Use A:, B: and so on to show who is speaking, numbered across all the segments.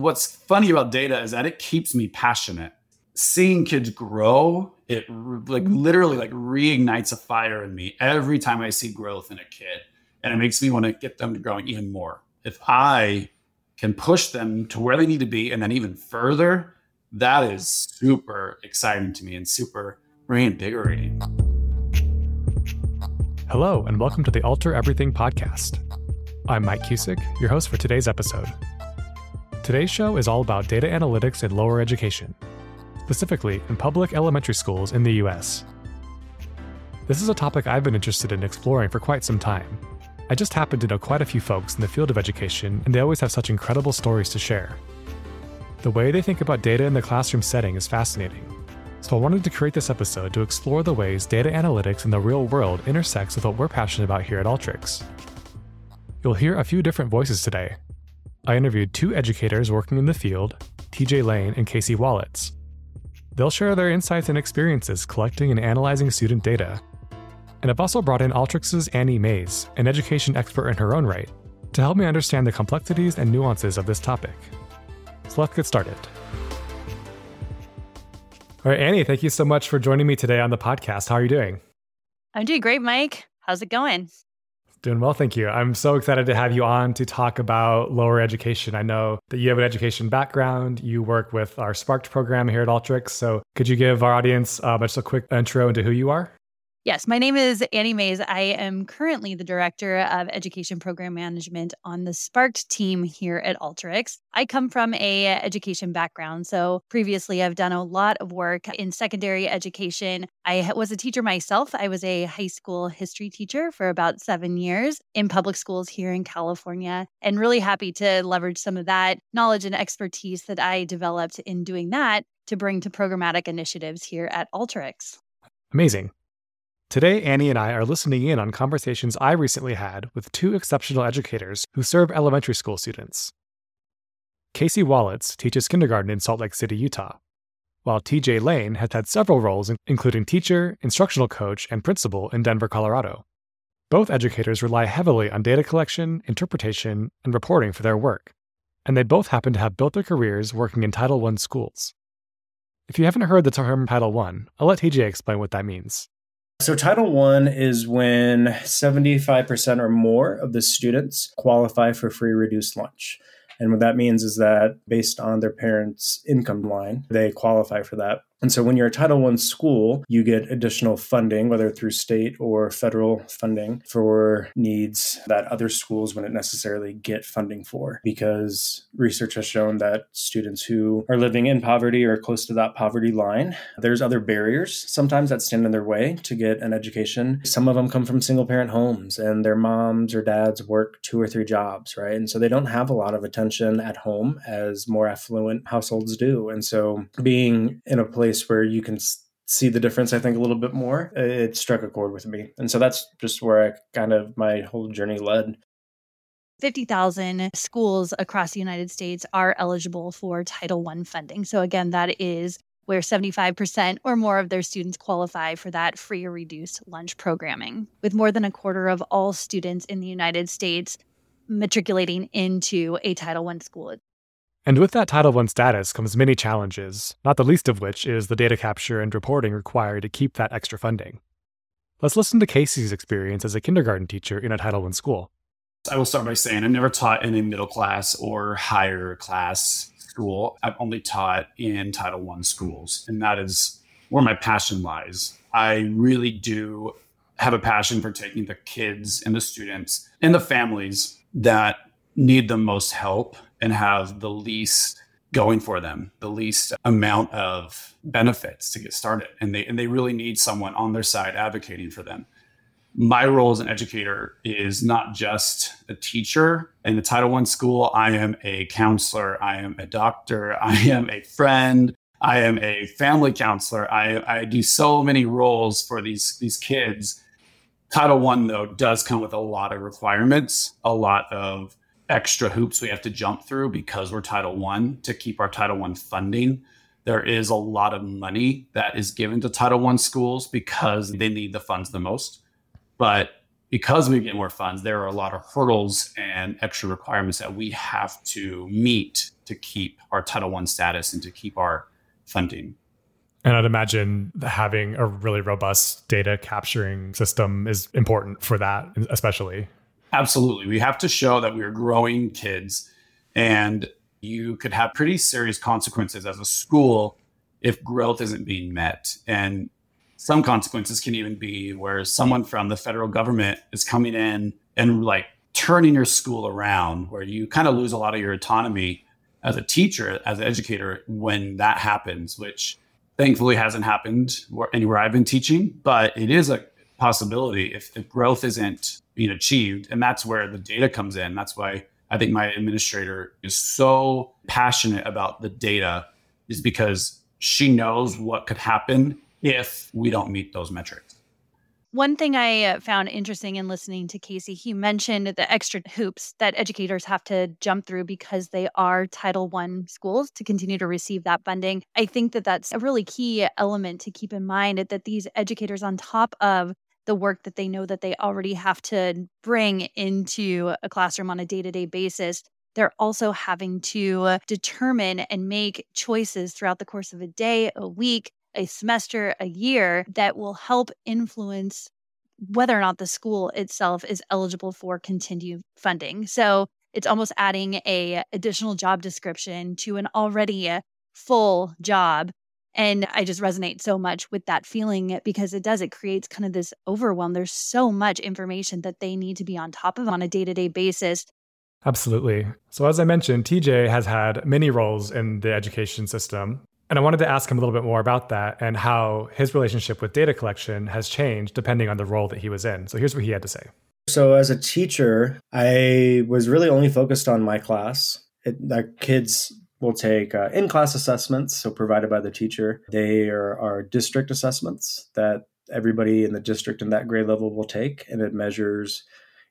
A: What's funny about data is that it keeps me passionate. Seeing kids grow, it like literally like reignites a fire in me every time I see growth in a kid. And it makes me want to get them to growing even more. If I can push them to where they need to be and then even further, that is super exciting to me and super reinvigorating.
B: Hello, and welcome to the Alter Everything podcast. I'm Mike Cusick, your host for today's episode. Today's show is all about data analytics in lower education, specifically in public elementary schools in the US. This is a topic I've been interested in exploring for quite some time. I just happen to know quite a few folks in the field of education, and they always have such incredible stories to share. The way they think about data in the classroom setting is fascinating. So I wanted to create this episode to explore the ways data analytics in the real world intersects with what we're passionate about here at Alteryx. You'll hear a few different voices today, I interviewed two educators working in the field, TJ Lane and Casey Wallets. They'll share their insights and experiences collecting and analyzing student data. And I've also brought in Alteryx's Annie Mays, an education expert in her own right, to help me understand the complexities and nuances of this topic. So let's get started. All right, Annie, thank you so much for joining me today on the podcast. How are you doing?
C: I'm doing great, Mike. How's it going?
B: Doing well, thank you. I'm so excited to have you on to talk about lower education. I know that you have an education background. You work with our Sparked program here at Alteryx. So, could you give our audience uh, just a quick intro into who you are?
C: Yes, my name is Annie Mays. I am currently the Director of Education Program Management on the Sparked team here at Alteryx. I come from a education background, so previously I've done a lot of work in secondary education. I was a teacher myself. I was a high school history teacher for about 7 years in public schools here in California and really happy to leverage some of that knowledge and expertise that I developed in doing that to bring to programmatic initiatives here at Alteryx.
B: Amazing. Today, Annie and I are listening in on conversations I recently had with two exceptional educators who serve elementary school students. Casey Wallets teaches kindergarten in Salt Lake City, Utah, while TJ Lane has had several roles, including teacher, instructional coach, and principal in Denver, Colorado. Both educators rely heavily on data collection, interpretation, and reporting for their work, and they both happen to have built their careers working in Title I schools. If you haven't heard the term Title I, I'll let TJ explain what that means.
D: So, Title One is when 75% or more of the students qualify for free reduced lunch. And what that means is that based on their parents' income line, they qualify for that. And so when you're a Title I school, you get additional funding, whether through state or federal funding for needs that other schools wouldn't necessarily get funding for. Because research has shown that students who are living in poverty or close to that poverty line, there's other barriers sometimes that stand in their way to get an education. Some of them come from single parent homes and their moms or dads work two or three jobs, right? And so they don't have a lot of attention at home as more affluent households do. And so being in a place place where you can see the difference i think a little bit more it struck a chord with me and so that's just where i kind of my whole journey led
C: 50,000 schools across the United States are eligible for Title I funding. So, again, that is where 75% or more of their students qualify for that free or reduced lunch programming, with more than a quarter of all students in the United States matriculating into a Title I school.
B: And with that Title I status comes many challenges, not the least of which is the data capture and reporting required to keep that extra funding. Let's listen to Casey's experience as a kindergarten teacher in a Title I school.
A: I will start by saying I've never taught in a middle class or higher class school. I've only taught in Title I schools, and that is where my passion lies. I really do have a passion for taking the kids and the students and the families that need the most help and have the least going for them, the least amount of benefits to get started. And they and they really need someone on their side advocating for them. My role as an educator is not just a teacher in the Title I school. I am a counselor, I am a doctor, I am a friend, I am a family counselor. I, I do so many roles for these, these kids. Title I, though, does come with a lot of requirements, a lot of extra hoops we have to jump through because we're Title One to keep our Title One funding. There is a lot of money that is given to Title One schools because they need the funds the most. But because we get more funds, there are a lot of hurdles and extra requirements that we have to meet to keep our Title One status and to keep our funding.
B: And I'd imagine having a really robust data capturing system is important for that, especially.
A: Absolutely. We have to show that we're growing kids, and you could have pretty serious consequences as a school if growth isn't being met. And some consequences can even be where someone from the federal government is coming in and like turning your school around, where you kind of lose a lot of your autonomy as a teacher, as an educator, when that happens, which thankfully hasn't happened anywhere I've been teaching, but it is a possibility if the growth isn't being achieved. And that's where the data comes in. That's why I think my administrator is so passionate about the data, is because she knows what could happen if we don't meet those metrics.
C: One thing I uh, found interesting in listening to Casey, he mentioned the extra hoops that educators have to jump through because they are Title I schools to continue to receive that funding. I think that that's a really key element to keep in mind that these educators, on top of the work that they know that they already have to bring into a classroom on a day to day basis, they're also having to uh, determine and make choices throughout the course of a day, a week, a semester, a year that will help influence whether or not the school itself is eligible for continued funding. So it's almost adding a additional job description to an already uh, full job and i just resonate so much with that feeling because it does it creates kind of this overwhelm there's so much information that they need to be on top of on a day-to-day basis
B: absolutely so as i mentioned tj has had many roles in the education system and I wanted to ask him a little bit more about that and how his relationship with data collection has changed depending on the role that he was in. So here's what he had to say.
D: So, as a teacher, I was really only focused on my class. It, kids will take uh, in class assessments, so provided by the teacher. They are, are district assessments that everybody in the district in that grade level will take, and it measures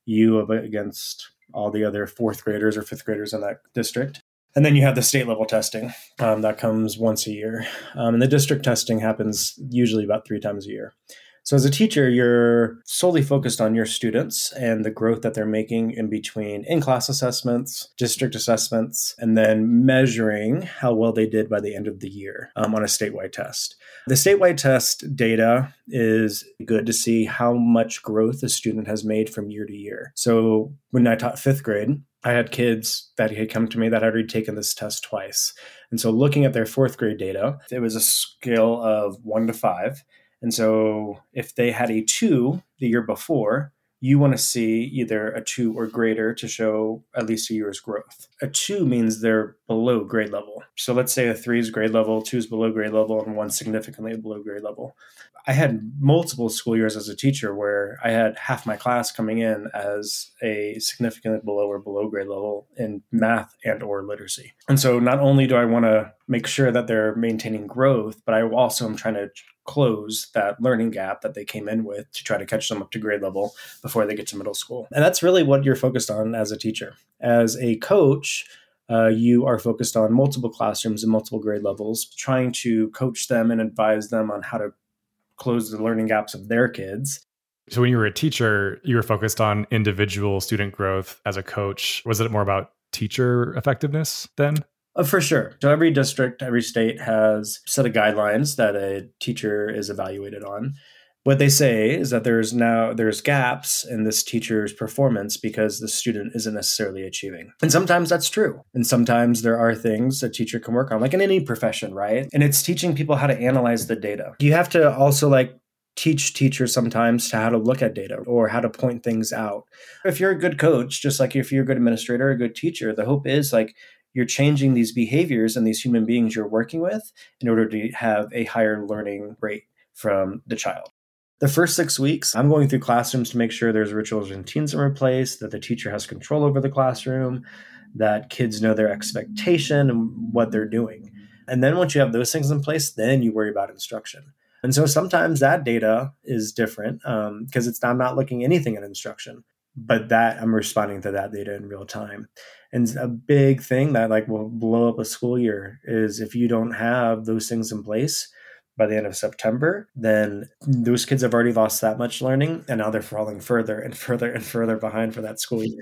D: you against all the other fourth graders or fifth graders in that district. And then you have the state level testing um, that comes once a year. Um, and the district testing happens usually about three times a year. So, as a teacher, you're solely focused on your students and the growth that they're making in between in class assessments, district assessments, and then measuring how well they did by the end of the year um, on a statewide test. The statewide test data is good to see how much growth a student has made from year to year. So, when I taught fifth grade, I had kids that had come to me that had already taken this test twice. And so looking at their fourth grade data, it was a scale of one to five. And so if they had a two the year before, you want to see either a two or greater to show at least a year's growth. A two means they're below grade level. So let's say a three is grade level, two is below grade level, and one significantly below grade level. I had multiple school years as a teacher where I had half my class coming in as a significantly below or below grade level in math and or literacy. And so not only do I want to make sure that they're maintaining growth, but I also am trying to close that learning gap that they came in with to try to catch them up to grade level before they get to middle school. And that's really what you're focused on as a teacher. As a coach, uh, you are focused on multiple classrooms and multiple grade levels, trying to coach them and advise them on how to close the learning gaps of their kids.
B: So when you were a teacher, you were focused on individual student growth as a coach. Was it more about teacher effectiveness then?
D: Uh, for sure. So every district, every state has a set of guidelines that a teacher is evaluated on what they say is that there's now there's gaps in this teacher's performance because the student isn't necessarily achieving. And sometimes that's true. And sometimes there are things a teacher can work on like in any profession right? And it's teaching people how to analyze the data. You have to also like teach teachers sometimes to how to look at data or how to point things out. If you're a good coach just like if you're a good administrator a good teacher the hope is like you're changing these behaviors and these human beings you're working with in order to have a higher learning rate from the child the first six weeks, I'm going through classrooms to make sure there's rituals and routines in place, that the teacher has control over the classroom, that kids know their expectation and what they're doing. And then once you have those things in place, then you worry about instruction. And so sometimes that data is different because um, it's I'm not looking anything at instruction, but that I'm responding to that data in real time. And a big thing that like will blow up a school year is if you don't have those things in place, by the end of September, then those kids have already lost that much learning and now they're falling further and further and further behind for that school year.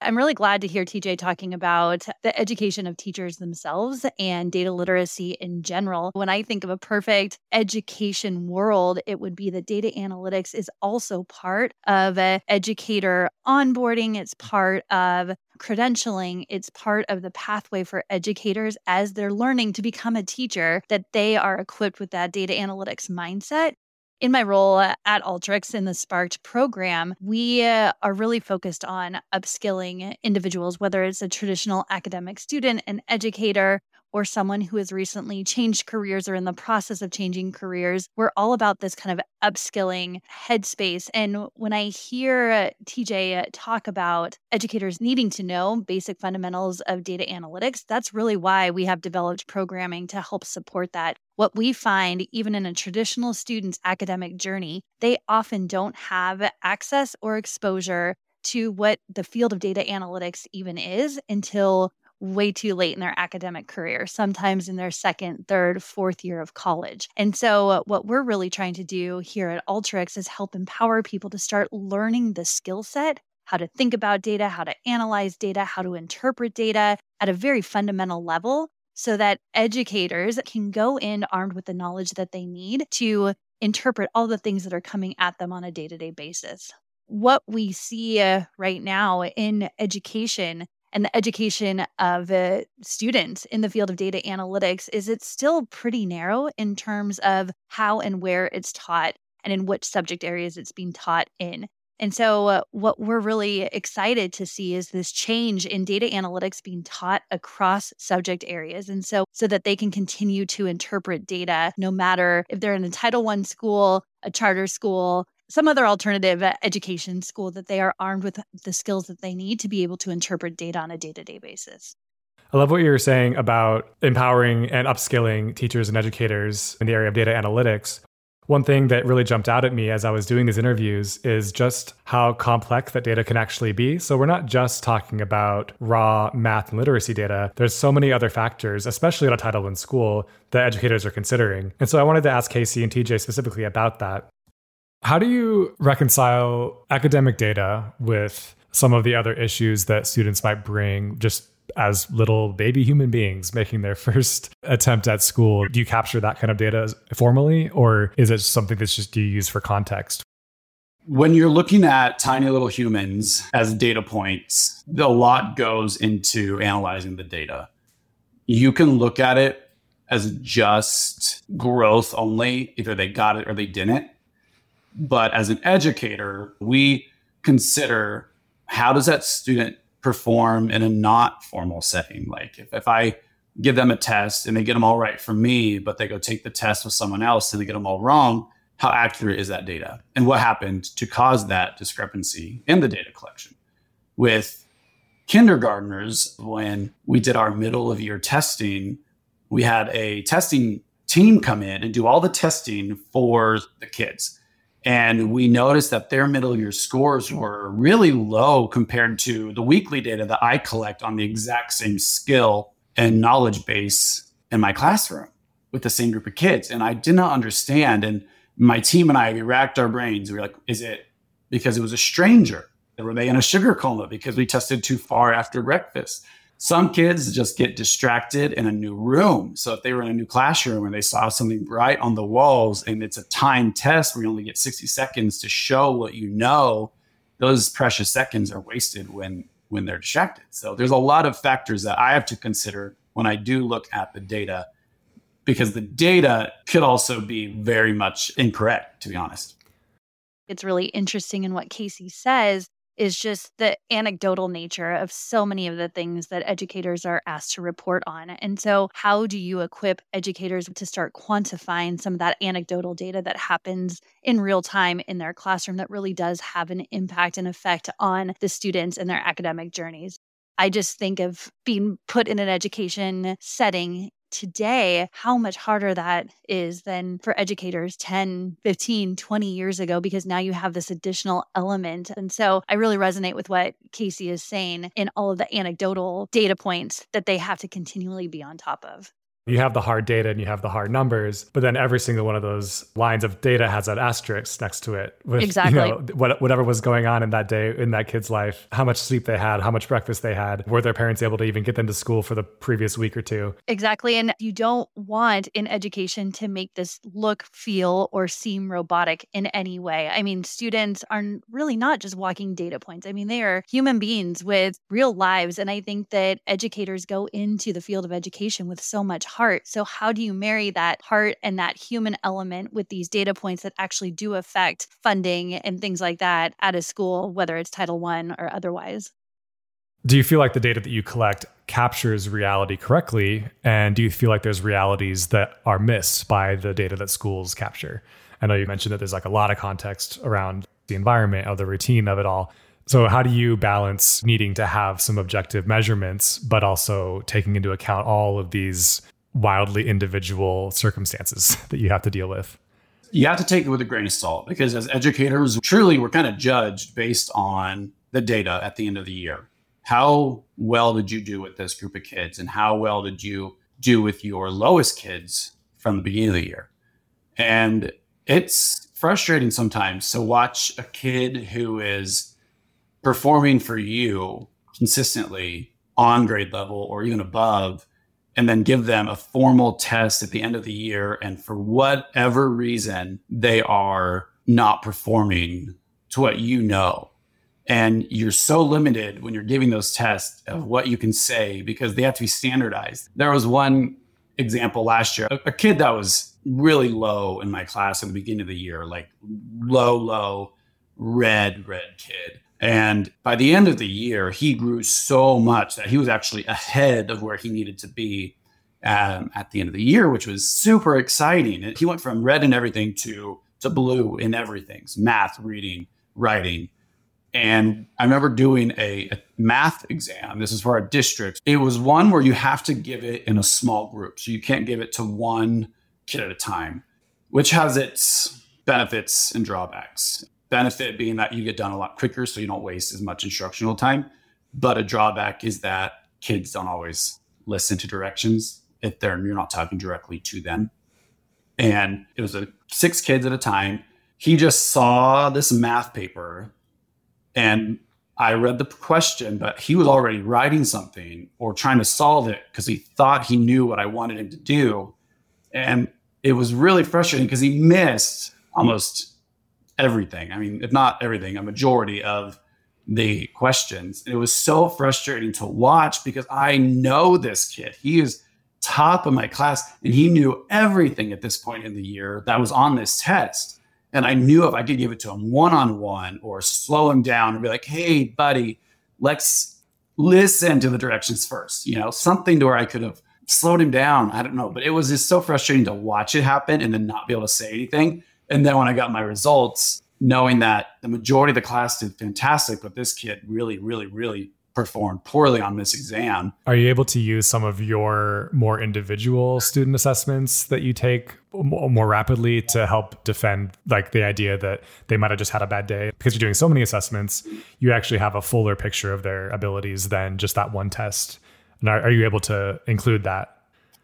C: I'm really glad to hear TJ talking about the education of teachers themselves and data literacy in general. When I think of a perfect education world, it would be that data analytics is also part of educator onboarding, it's part of credentialing, it's part of the pathway for educators as they're learning to become a teacher, that they are equipped with that data analytics mindset in my role at Alteryx in the Sparked program, we uh, are really focused on upskilling individuals, whether it's a traditional academic student, an educator, or someone who has recently changed careers or in the process of changing careers. We're all about this kind of upskilling headspace. And when I hear TJ talk about educators needing to know basic fundamentals of data analytics, that's really why we have developed programming to help support that. What we find, even in a traditional student's academic journey, they often don't have access or exposure to what the field of data analytics even is until way too late in their academic career, sometimes in their second, third, fourth year of college. And so, what we're really trying to do here at Alteryx is help empower people to start learning the skill set how to think about data, how to analyze data, how to interpret data at a very fundamental level so that educators can go in armed with the knowledge that they need to interpret all the things that are coming at them on a day to day basis. What we see uh, right now in education and the education of uh, students in the field of data analytics is it's still pretty narrow in terms of how and where it's taught and in which subject areas it's being taught in. And so, uh, what we're really excited to see is this change in data analytics being taught across subject areas. And so, so that they can continue to interpret data no matter if they're in a Title One school, a charter school, some other alternative uh, education school that they are armed with the skills that they need to be able to interpret data on a day to day basis.
B: I love what you were saying about empowering and upskilling teachers and educators in the area of data analytics. One thing that really jumped out at me as I was doing these interviews is just how complex that data can actually be. So, we're not just talking about raw math and literacy data. There's so many other factors, especially at a Title I school, that educators are considering. And so, I wanted to ask Casey and TJ specifically about that. How do you reconcile academic data with some of the other issues that students might bring just as little baby human beings making their first attempt at school? Do you capture that kind of data formally, or is it something that's just you use for context?
A: When you're looking at tiny little humans as data points, a lot goes into analyzing the data. You can look at it as just growth only, either they got it or they didn't. But as an educator, we consider how does that student perform in a not formal setting? Like if, if I give them a test and they get them all right for me, but they go take the test with someone else and they get them all wrong, how accurate is that data? And what happened to cause that discrepancy in the data collection? With kindergartners, when we did our middle of year testing, we had a testing team come in and do all the testing for the kids. And we noticed that their middle year scores were really low compared to the weekly data that I collect on the exact same skill and knowledge base in my classroom with the same group of kids. And I did not understand. And my team and I, we racked our brains. We were like, is it because it was a stranger? Were they in a sugar coma because we tested too far after breakfast? Some kids just get distracted in a new room. So if they were in a new classroom and they saw something bright on the walls and it's a time test where you only get 60 seconds to show what you know, those precious seconds are wasted when when they're distracted. So there's a lot of factors that I have to consider when I do look at the data because the data could also be very much incorrect to be honest.
C: It's really interesting in what Casey says is just the anecdotal nature of so many of the things that educators are asked to report on. And so, how do you equip educators to start quantifying some of that anecdotal data that happens in real time in their classroom that really does have an impact and effect on the students and their academic journeys? I just think of being put in an education setting today how much harder that is than for educators 10, 15, 20 years ago because now you have this additional element. And so I really resonate with what Casey is saying in all of the anecdotal data points that they have to continually be on top of.
B: You have the hard data and you have the hard numbers, but then every single one of those lines of data has an asterisk next to it
C: with exactly. you know
B: what, whatever was going on in that day in that kid's life, how much sleep they had, how much breakfast they had, were their parents able to even get them to school for the previous week or two.
C: Exactly. And you don't want in education to make this look, feel, or seem robotic in any way. I mean, students are really not just walking data points. I mean, they are human beings with real lives. And I think that educators go into the field of education with so much heart. So, how do you marry that heart and that human element with these data points that actually do affect funding and things like that at a school, whether it's Title One or otherwise?
B: Do you feel like the data that you collect captures reality correctly? And do you feel like there's realities that are missed by the data that schools capture? I know you mentioned that there's like a lot of context around the environment or the routine of it all. So, how do you balance needing to have some objective measurements, but also taking into account all of these wildly individual circumstances that you have to deal with?
A: You have to take it with a grain of salt because, as educators, truly we're kind of judged based on the data at the end of the year. How well did you do with this group of kids, and how well did you do with your lowest kids from the beginning of the year? And it's frustrating sometimes to watch a kid who is performing for you consistently on grade level or even above and then give them a formal test at the end of the year. And for whatever reason, they are not performing to what you know. And you're so limited when you're giving those tests of what you can say because they have to be standardized. There was one example last year, a, a kid that was really low in my class in the beginning of the year, like low, low, red, red kid. And by the end of the year, he grew so much that he was actually ahead of where he needed to be um, at the end of the year, which was super exciting. He went from red in everything to to blue in everything math, reading, writing. And I remember doing a, a, math exam. This is for our district. It was one where you have to give it in a small group. So you can't give it to one kid at a time, which has its benefits and drawbacks benefit being that you get done a lot quicker so you don't waste as much instructional time. But a drawback is that kids don't always listen to directions if they're you're not talking directly to them. And it was a six kids at a time. He just saw this math paper and i read the question but he was already writing something or trying to solve it because he thought he knew what i wanted him to do. And it was really frustrating because he missed almost everything. I mean, if not everything, a majority of the questions. And it was so frustrating to watch because I know this kid. He is top of my class and he knew everything at this point in the year that was on this test. And I knew if I could give it to him one on one or slow him down and be like, hey, buddy, let's listen to the directions first, you know, something to where I could have slowed him down. I don't know. But it was just so frustrating to watch it happen and then not be able to say anything and then when I got my results, knowing that the majority of the class did fantastic, but this kid really, really, really performed poorly on this exam.
B: Are you able to use some of your more individual student assessments that you take more rapidly to help defend like the idea that they might have just had a bad day? Because you're doing so many assessments you actually have a fuller picture of their abilities than just that one test. And are, are you able to include that?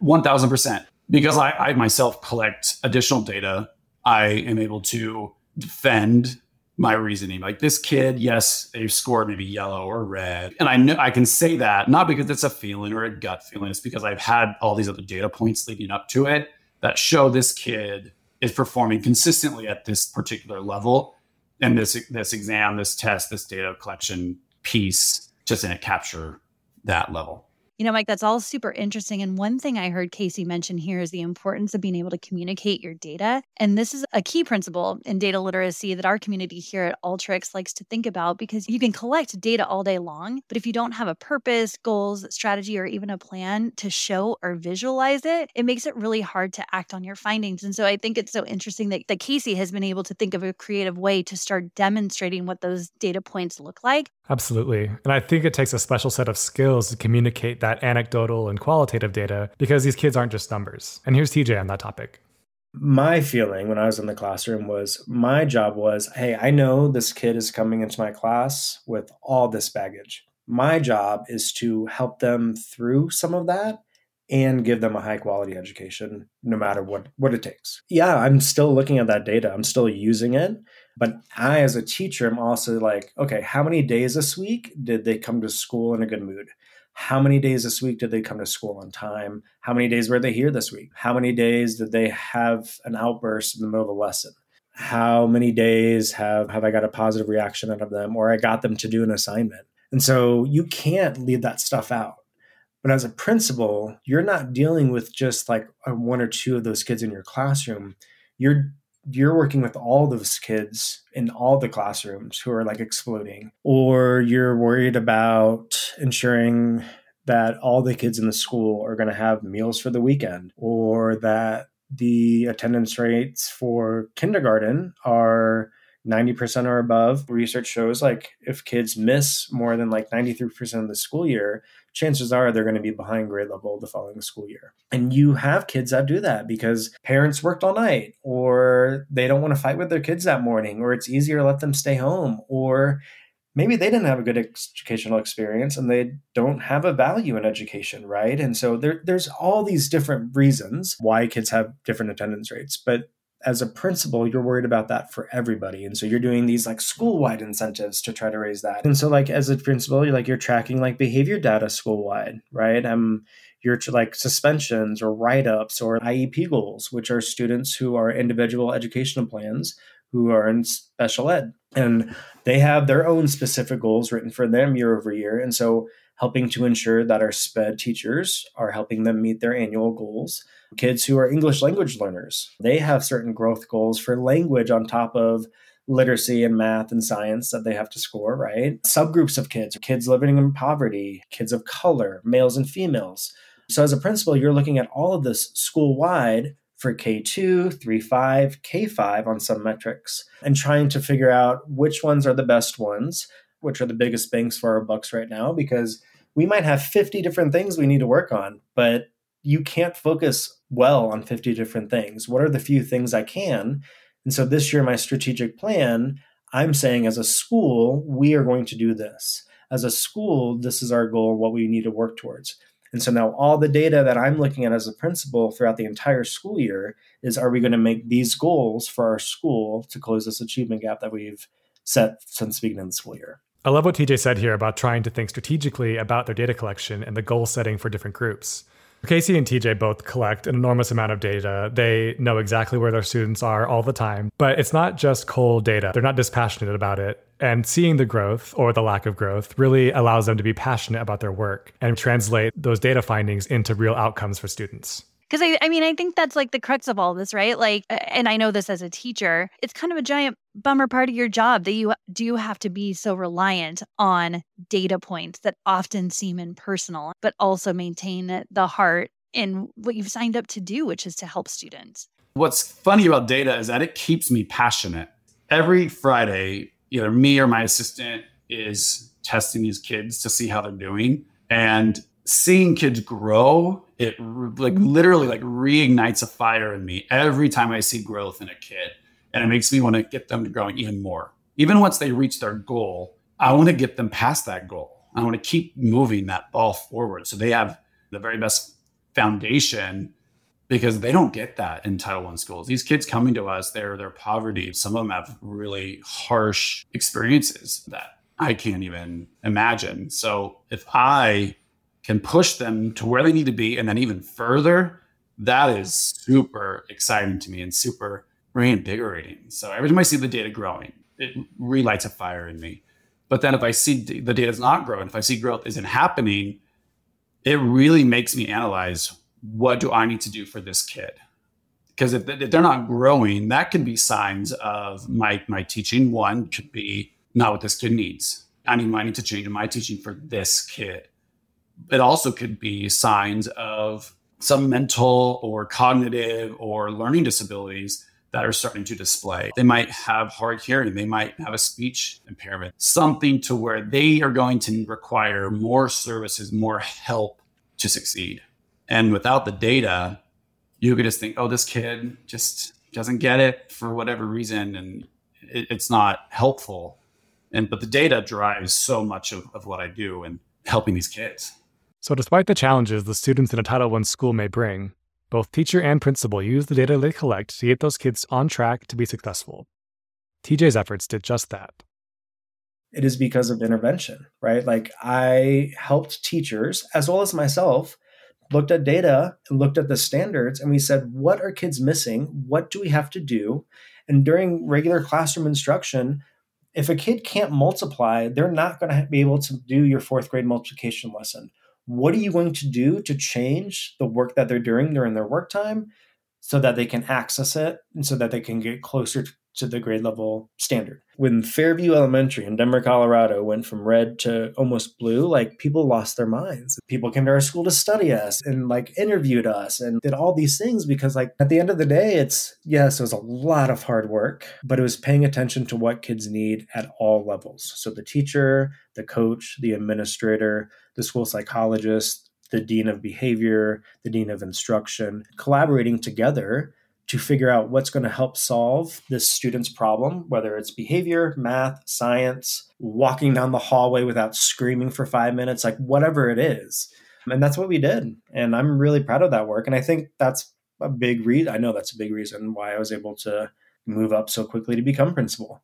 A: 1000% because I, I myself collect additional data I am able to defend my reasoning. Like this kid, yes, they scored maybe yellow or red. And I know I can say that not because it's a feeling or a gut feeling, it's because I've had all these other data points leading up to it that show this kid is performing consistently at this particular level. And this this exam, this test, this data collection piece just didn't capture that level.
C: You know, Mike, that's all super interesting. And one thing I heard Casey mention here is the importance of being able to communicate your data. And this is a key principle in data literacy that our community here at Alteryx likes to think about because you can collect data all day long, but if you don't have a purpose, goals, strategy, or even a plan to show or visualize it, it makes it really hard to act on your findings. And so I think it's so interesting that, that Casey has been able to think of a creative way to start demonstrating what those data points look like.
B: Absolutely. And I think it takes a special set of skills to communicate that anecdotal and qualitative data because these kids aren't just numbers. And here's TJ on that topic.
D: My feeling when I was in the classroom was my job was hey, I know this kid is coming into my class with all this baggage. My job is to help them through some of that and give them a high quality education no matter what what it takes. Yeah, I'm still looking at that data. I'm still using it, but I as a teacher I'm also like, okay, how many days this week did they come to school in a good mood? How many days this week did they come to school on time? How many days were they here this week? How many days did they have an outburst in the middle of a lesson? How many days have have I got a positive reaction out of them or I got them to do an assignment? And so you can't leave that stuff out but as a principal, you're not dealing with just like one or two of those kids in your classroom. You're you're working with all those kids in all the classrooms who are like exploding or you're worried about ensuring that all the kids in the school are going to have meals for the weekend or that the attendance rates for kindergarten are 90% or above. Research shows like if kids miss more than like 93% of the school year, chances are they're going to be behind grade level the following school year. And you have kids that do that because parents worked all night or they don't want to fight with their kids that morning or it's easier to let them stay home or maybe they didn't have a good educational experience and they don't have a value in education, right? And so there, there's all these different reasons why kids have different attendance rates. But as a principal, you're worried about that for everybody. And so you're doing these like school wide incentives to try to raise that. And so, like, as a principal, you're like, you're tracking like behavior data school wide, right? Um, you're like suspensions or write ups or IEP goals, which are students who are individual educational plans who are in special ed. And they have their own specific goals written for them year over year. And so, helping to ensure that our SPED teachers are helping them meet their annual goals kids who are English language learners. They have certain growth goals for language on top of literacy and math and science that they have to score, right? Subgroups of kids, kids living in poverty, kids of color, males and females. So, as a principal, you're looking at all of this school wide for K2, 3, 5, K5 on some metrics and trying to figure out which ones are the best ones, which are the biggest banks for our bucks right now, because we might have 50 different things we need to work on, but you can't focus well on 50 different things. What are the few things I can? And so this year, my strategic plan, I'm saying as a school, we are going to do this. As a school, this is our goal, what we need to work towards. And so now all the data that I'm looking at as a principal throughout the entire school year is are we going to make these goals for our school to close this achievement gap that we've set since beginning of the school year?
B: I love what TJ said here about trying to think strategically about their data collection and the goal setting for different groups. Casey and TJ both collect an enormous amount of data. They know exactly where their students are all the time, but it's not just cold data. They're not dispassionate about it. And seeing the growth or the lack of growth really allows them to be passionate about their work and translate those data findings into real outcomes for students.
C: Because I, I mean, I think that's like the crux of all this, right? Like, and I know this as a teacher, it's kind of a giant bummer part of your job that you do have to be so reliant on data points that often seem impersonal, but also maintain the heart in what you've signed up to do, which is to help students.
A: What's funny about data is that it keeps me passionate. Every Friday, either me or my assistant is testing these kids to see how they're doing. And seeing kids grow it like literally like reignites a fire in me every time i see growth in a kid and it makes me want to get them to growing even more. Even once they reach their goal i want to get them past that goal. I want to keep moving that ball forward. So they have the very best foundation because they don't get that in title one schools. These kids coming to us they're they're poverty. Some of them have really harsh experiences that i can't even imagine. So if i can push them to where they need to be and then even further, that is super exciting to me and super reinvigorating. So every time I see the data growing, it relights a fire in me. But then if I see the data is not growing, if I see growth isn't happening, it really makes me analyze what do I need to do for this kid? Because if, they're not growing, that can be signs of my my teaching. One could be not what this kid needs. I need, I need to change my teaching for this kid it also could be signs of some mental or cognitive or learning disabilities that are starting to display. They might have hard hearing, they might have a speech impairment, something to where they are going to require more services, more help to succeed. And without the data, you could just think, oh, this kid just doesn't get it for whatever reason and it, it's not helpful. And but the data drives so much of, of what I do and helping these kids.
B: So, despite the challenges the students in a Title I school may bring, both teacher and principal use the data they collect to get those kids on track to be successful. TJ's efforts did just that.
D: It is because of intervention, right? Like I helped teachers as well as myself looked at data and looked at the standards and we said what are kids missing? What do we have to do? And during regular classroom instruction, if a kid can't multiply, they're not going to be able to do your fourth grade multiplication lesson. What are you going to do to change the work that they're doing during their work time so that they can access it and so that they can get closer to the grade level standard. When Fairview Elementary in Denver, Colorado went from red to almost blue, like people lost their minds. People came to our school to study us and like interviewed us and did all these things because like at the end of the day, it's yes, it was a lot of hard work, but it was paying attention to what kids need at all levels. So the teacher, the coach, the administrator, the school psychologist, the dean of behavior, the dean of instruction, collaborating together to figure out what's going to help solve this student's problem, whether it's behavior, math, science, walking down the hallway without screaming for five minutes, like whatever it is. And that's what we did. And I'm really proud of that work. And I think that's a big reason. I know that's a big reason why I was able to move up so quickly to become principal.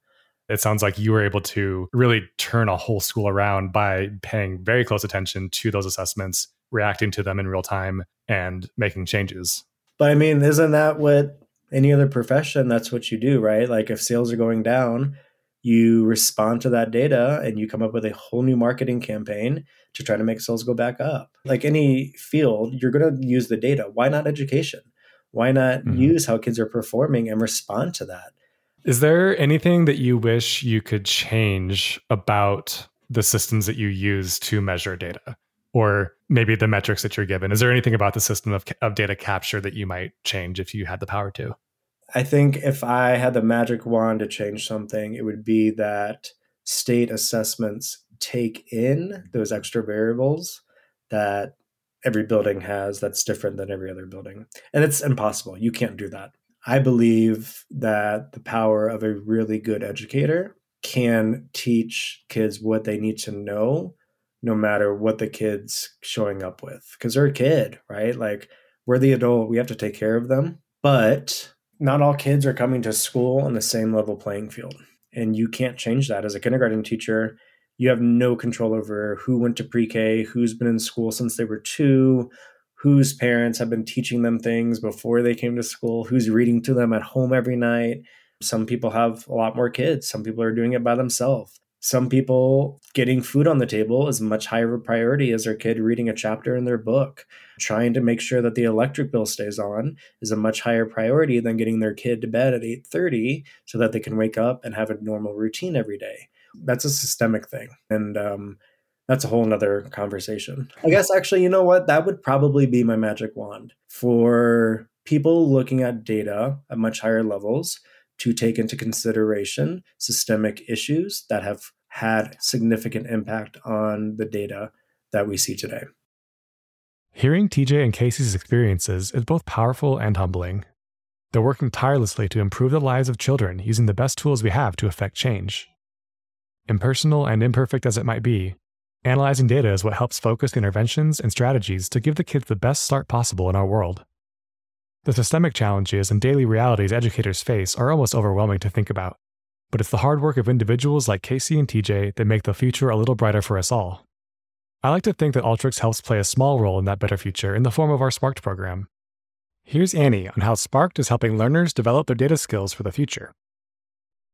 B: It sounds like you were able to really turn a whole school around by paying very close attention to those assessments, reacting to them in real time, and making changes.
D: But I mean, isn't that what any other profession? That's what you do, right? Like if sales are going down, you respond to that data and you come up with a whole new marketing campaign to try to make sales go back up. Like any field, you're going to use the data. Why not education? Why not mm-hmm. use how kids are performing and respond to that?
B: Is there anything that you wish you could change about the systems that you use to measure data? or maybe the metrics that you're given. Is there anything about the system of, of data capture that you might change if you had the power to?
D: I think if I had the magic wand to change something, it would be that state assessments take in those extra variables that every building has that's different than every other building. And it's impossible. You can't do that. I believe that the power of a really good educator can teach kids what they need to know no matter what the kid's showing up with because they're a kid, right? Like we're the adult, we have to take care of them. But not all kids are coming to school on the same level playing field. And you can't change that. As a kindergarten teacher, you have no control over who went to pre K, who's been in school since they were two, whose parents have been teaching them things before they came to school, who's reading to them at home every night. Some people have a lot more kids, some people are doing it by themselves. Some people getting food on the table is much higher of a priority as their kid reading a chapter in their book. Trying to make sure that the electric bill stays on is a much higher priority than getting their kid to bed at 8.30 so that they can wake up and have a normal routine every day. That's a systemic thing. And um, that's a whole nother conversation i guess actually you know what that would probably be my magic wand for people looking at data at much higher levels to take into consideration systemic issues that have had significant impact on the data that we see today.
B: Hearing TJ and Casey's experiences is both powerful and humbling. They're working tirelessly to improve the lives of children using the best tools we have to affect change. Impersonal and imperfect as it might be, analyzing data is what helps focus interventions and strategies to give the kids the best start possible in our world. The systemic challenges and daily realities educators face are almost overwhelming to think about, but it's the hard work of individuals like Casey and TJ that make the future a little brighter for us all. I like to think that Alteryx helps play a small role in that better future in the form of our Sparked program. Here's Annie on how Sparked is helping learners develop their data skills for the future.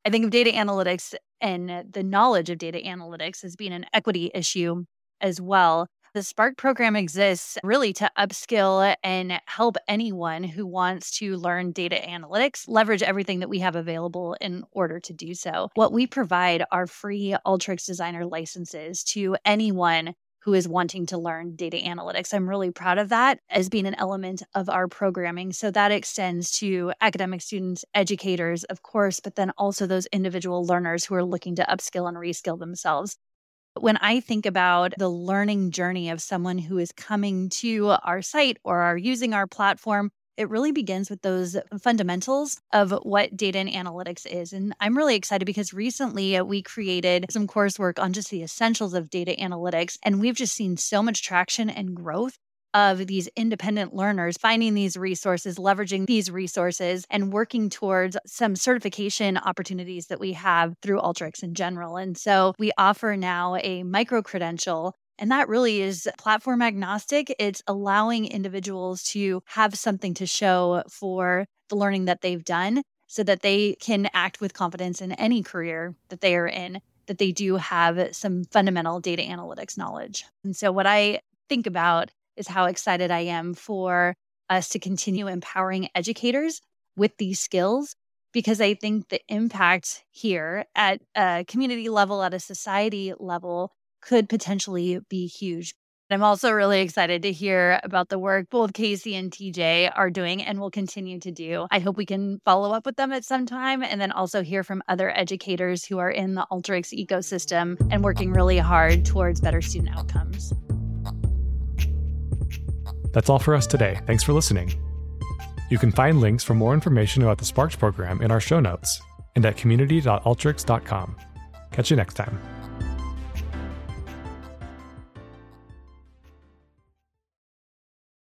C: I think of data analytics and uh, the knowledge of data analytics as being an equity issue as well. The Spark program exists really to upskill and help anyone who wants to learn data analytics leverage everything that we have available in order to do so. What we provide are free Alteryx designer licenses to anyone who is wanting to learn data analytics. I'm really proud of that as being an element of our programming. So that extends to academic students, educators, of course, but then also those individual learners who are looking to upskill and reskill themselves. When I think about the learning journey of someone who is coming to our site or are using our platform, it really begins with those fundamentals of what data and analytics is. And I'm really excited because recently uh, we created some coursework on just the essentials of data analytics. And we've just seen so much traction and growth of these independent learners finding these resources, leveraging these resources, and working towards some certification opportunities that we have through Alteryx in general. And so we offer now a micro credential and that really is platform agnostic. It's allowing individuals to have something to show for the learning that they've done so that they can act with confidence in any career that they are in, that they do have some fundamental data analytics knowledge. And so, what I think about is how excited I am for us to continue empowering educators with these skills because I think the impact here at a community level, at a society level, could potentially be huge. I'm also really excited to hear about the work both Casey and TJ are doing and will continue to do. I hope we can follow up with them at some time and then also hear from other educators who are in the Alteryx ecosystem and working really hard towards better student outcomes.
B: That's all for us today. Thanks for listening. You can find links for more information about the Sparks program in our show notes and at community.alteryx.com. Catch you next time.